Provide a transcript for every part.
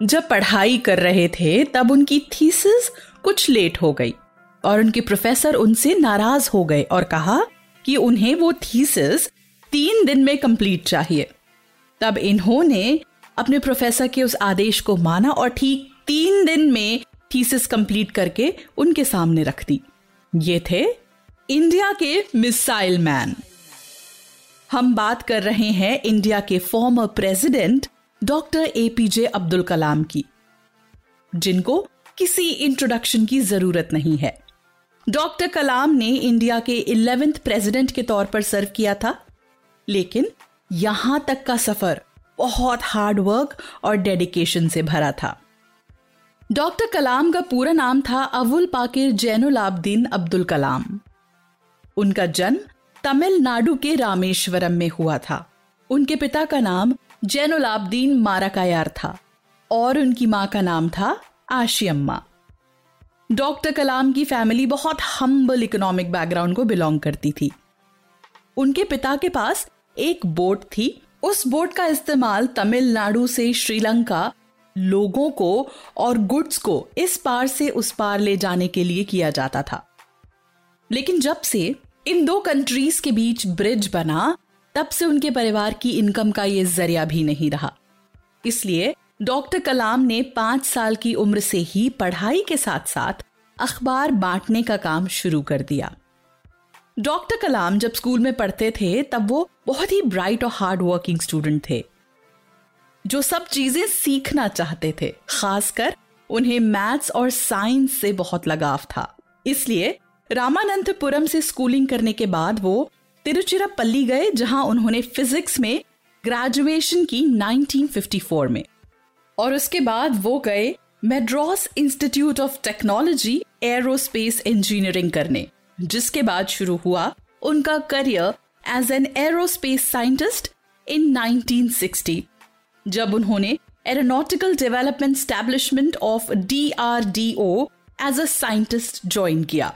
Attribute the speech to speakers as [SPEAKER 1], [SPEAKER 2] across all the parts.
[SPEAKER 1] जब पढ़ाई कर रहे थे, तब उनकी थीसिस कुछ लेट हो गई और उनके प्रोफेसर उनसे नाराज़ हो गए और कहा कि उन्हें वो थीसिस तीन दिन में कंप्लीट चाहिए। तब इन्होंने अपने प्रोफेसर के उस आदेश को माना और ठीक तीन दिन में थीसिस कंप्लीट करके उनके सामने रख दी। ये थे इंडिया के मिसाइल मैन हम बात कर रहे हैं इंडिया के former president doctor APJ Abdul Kalam की, जिनको किसी इंट्रोडक्शन की ज़रूरत नहीं है। डॉक्टर कलाम ने इंडिया के इलेवेंथ प्रेसिडेंट के तौर पर सर्व किया था, लेकिन यहाँ तक का सफ़र बहुत हार्ड वर्क और डेडिकेशन से भरा था। डॉक्टर कलाम का पूरा नाम था अवुल पाकिर जैनुलाब्दीन अब्दुल कलाम। उनका जन्म तमिलनाडु के रामेश्वरम में हुआ था। उनके पिता का नाम जैनुलाब्दीन माराकायार था और उनकी माँ का नाम था आशियम्मा डॉक्टर कलाम की फैमिली बहुत हम्बल इकोनॉमिक बैकग्राउंड को बिलोंग करती थी। उनके पिता के पास एक बोट थी। उस बोट का इस्तेमाल तमिलनाडु से श्रीलंका लोगों को और गुड्स को इस पार से उस पार ले जाने के लिए किया जाता था। लेकिन जब से इन दो कंट्रीज़ के बीच ब्रिज बना तब से उनके परिवार की इनकम का ये ज़रिया भी नहीं रहा। इसलिए डॉक्टर कलाम ने पाँच साल की उम्र से ही पढ़ाई के साथ साथ अखबार बांटने का काम शुरू कर दिया। डॉक्टर कलाम जब स्कूल में पढ़ते थे, तब वो बहुत ही ब्राइट और हार्ड वर्किंग स्टूडेंट थे, जो सब चीज़ें सीखना चाहते थे, खासकर उन्हें मैथ्स और साइंस से बहुत लगाव था। इसलिए रामानंतपुरम से स्कूलिंग करने के बाद वो तिरुचिरापल्ली गए, जहाँ उन्होंने फिजिक्स में ग्रेजुएशन की 1954 में। और उसके बाद वो गए Madras institute of technology aerospace engineering करने, जिसके बाद शुरू हुआ उनका career as an aerospace scientist in 1960 जब उन्होंने aeronautical development establishment of D R D O as a scientist join किया,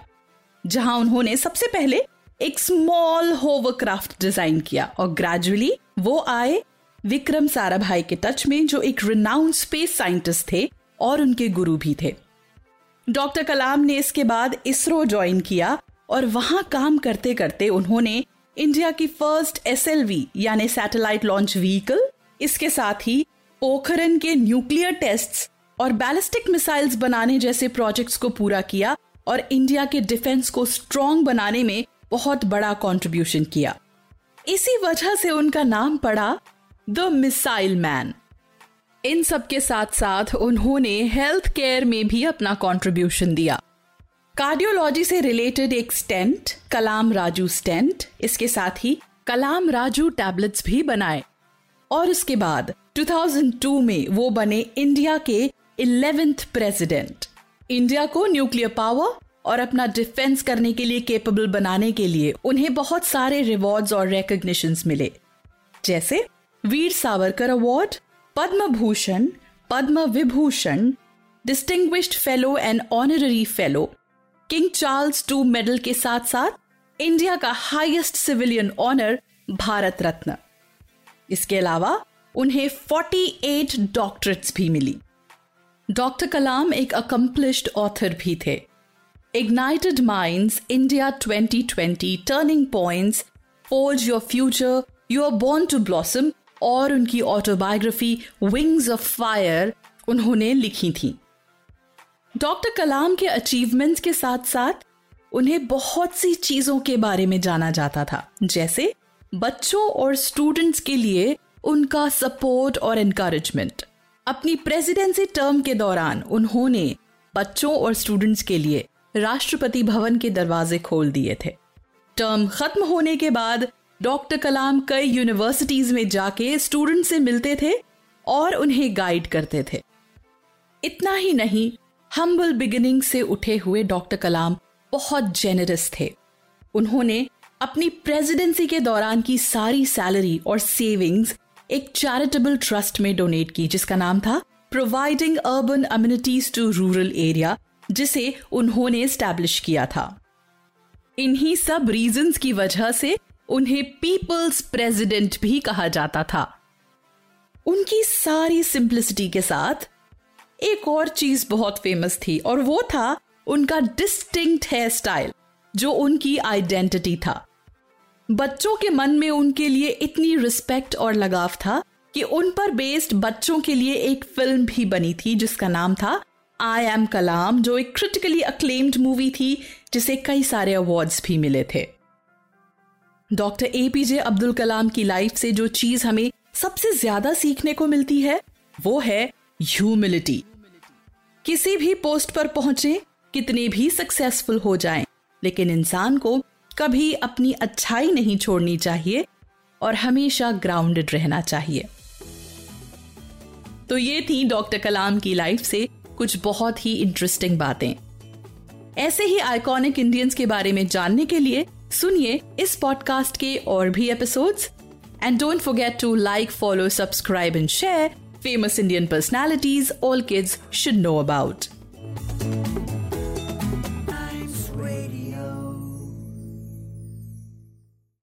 [SPEAKER 1] जहाँ उन्होंने सबसे पहले एक स्मॉल होवरक्राफ्ट डिज़ाइन किया और ग्रेजुअली वो आए विक्रम साराभाई के टच में, जो एक रिनाउंड स्पेस साइंटिस्ट थे और उनके गुरु भी थे। डॉक्टर कलाम ने इसके बाद इसरो ज्वाइन किया और वहाँ काम करते करते उन्होंने इंडिया की फ़र्स्ट एसएलवी यानी सैटेलाइट लॉन्च व्हीकल इसके साथ ही पोखरन के न्यूक्लियर टेस्ट्स और बैलिस्टिक मिसाइल्स बनाने जैसे प्रोजेक्ट्स को पूरा किया और इंडिया के डिफेंस को स्ट्रॉन्ग बनाने में बहुत बड़ा कंट्रीब्यूशन किया। इसी वजह से उनका नाम पड़ा द मिसाइल मैन इन सब के साथ साथ उन्होंने हेल्थ केयर में भी अपना कंट्रीब्यूशन दिया। कार्डियोलॉजी से रिलेटेड एक स्टेंट कलाम राजू स्टेंट इसके साथ ही कलाम राजू टैबलेट्स भी बनाए। और उसके बाद 2002 में वो बने इंडिया के इलेवेंथ प्रेसिडेंट इंडिया को न्यूक्लियर पावर और अपना डिफेंस करने के लिए केपेबल बनाने के लिए उन्हें बहुत सारे रिवॉर्ड्स और रिकग्निशन मिले। जैसे Veer Savarkar award Padma Bhushan Padma Vibhushan distinguished fellow and honorary fellow King Charles two medal के साथ साथ इंडिया का highest civilian honour Bharat Ratna. इसके अलावा उन्हें 48 डॉक्टरेट्स भी मिली। डॉक्टर कलाम एक अकम्पलिश्ड ऑथर भी थे। Ignited minds India 2020 turning points forge your future you are born to blossom और उनकी ऑटोबायोग्राफी विंग्स ऑफ़ फायर उन्होंने लिखी थी। डॉक्टर कलाम के अचीवमेंट्स के साथ साथ उन्हें बहुत सी चीज़ों के बारे में जाना जाता था। जैसे बच्चों और स्टूडेंट्स के लिए उनका सपोर्ट और एनकरेजमेंट अपनी प्रेसिडेंसी टर्म के दौरान उन्होंने बच्चों और स्टूडेंट्स के लिए राष्ट्रपति भवन के दरवाजे खोल दिए थे। टर्म खत्म होने के बाद डॉक्टर कलाम कई यूनिवर्सिटीज में जाके स्टूडेंट से मिलते थे और उन्हें गाइड करते थे। इतना ही नहीं हम्बल बिगिनिंग से उठे हुए डॉक्टर कलाम बहुत जेनरस थे। उन्होंने अपनी प्रेसिडेंसी के दौरान की सारी सैलरी और सेविंग्स एक चैरिटेबल ट्रस्ट में डोनेट की, जिसका नाम था providing urban amenities to rural area जिसे उन्होंने स्टैब्लिश किया था। इन्हीं सब रीजंस की वजह से उन्हें पीपल्स प्रेसिडेंट भी कहा जाता था। उनकी सारी सिंप्लिसिटी के साथ, एक और चीज़ बहुत फ़ेमस थी, और वो था उनका डिस्टिंक्ट हेयर स्टाइल जो उनकी आइडेंटिटी था। बच्चों के मन में उनके लिए इतनी रिस्पेक्ट और लगाव था कि उन पर बेस्ड बच्चों के लिए एक फ़िल्म भी बनी थी, जिसका नाम था आई एम कलाम जो एक क्रिटिकली अक्लेम्ड मूवी थी जिसे कई सारे अवार्ड्स भी मिले थे। Doctor A APJ Abdul Kalam की लाइफ से जो चीज़ हमें सबसे ज़्यादा सीखने को मिलती है वो है ह्यूमिलिटी किसी भी पोस्ट पर पहुँचे कितने भी सक्सेसफुल हो जाएँ, लेकिन इंसान को कभी अपनी अच्छाई नहीं छोड़नी चाहिए और हमेशा ग्राउंडेड रहना चाहिए। तो ये थी डॉक्टर कलाम की लाइफ से कुछ बहुत ही इंटरेस्टिंग बातें। ऐसे ही आइकॉनिक इंडियंस के बारे में जानने के लिए सुनिए इस पॉडकास्ट के और भी episodes and don't forget to like follow subscribe and share famous Indian personalities all kids should know about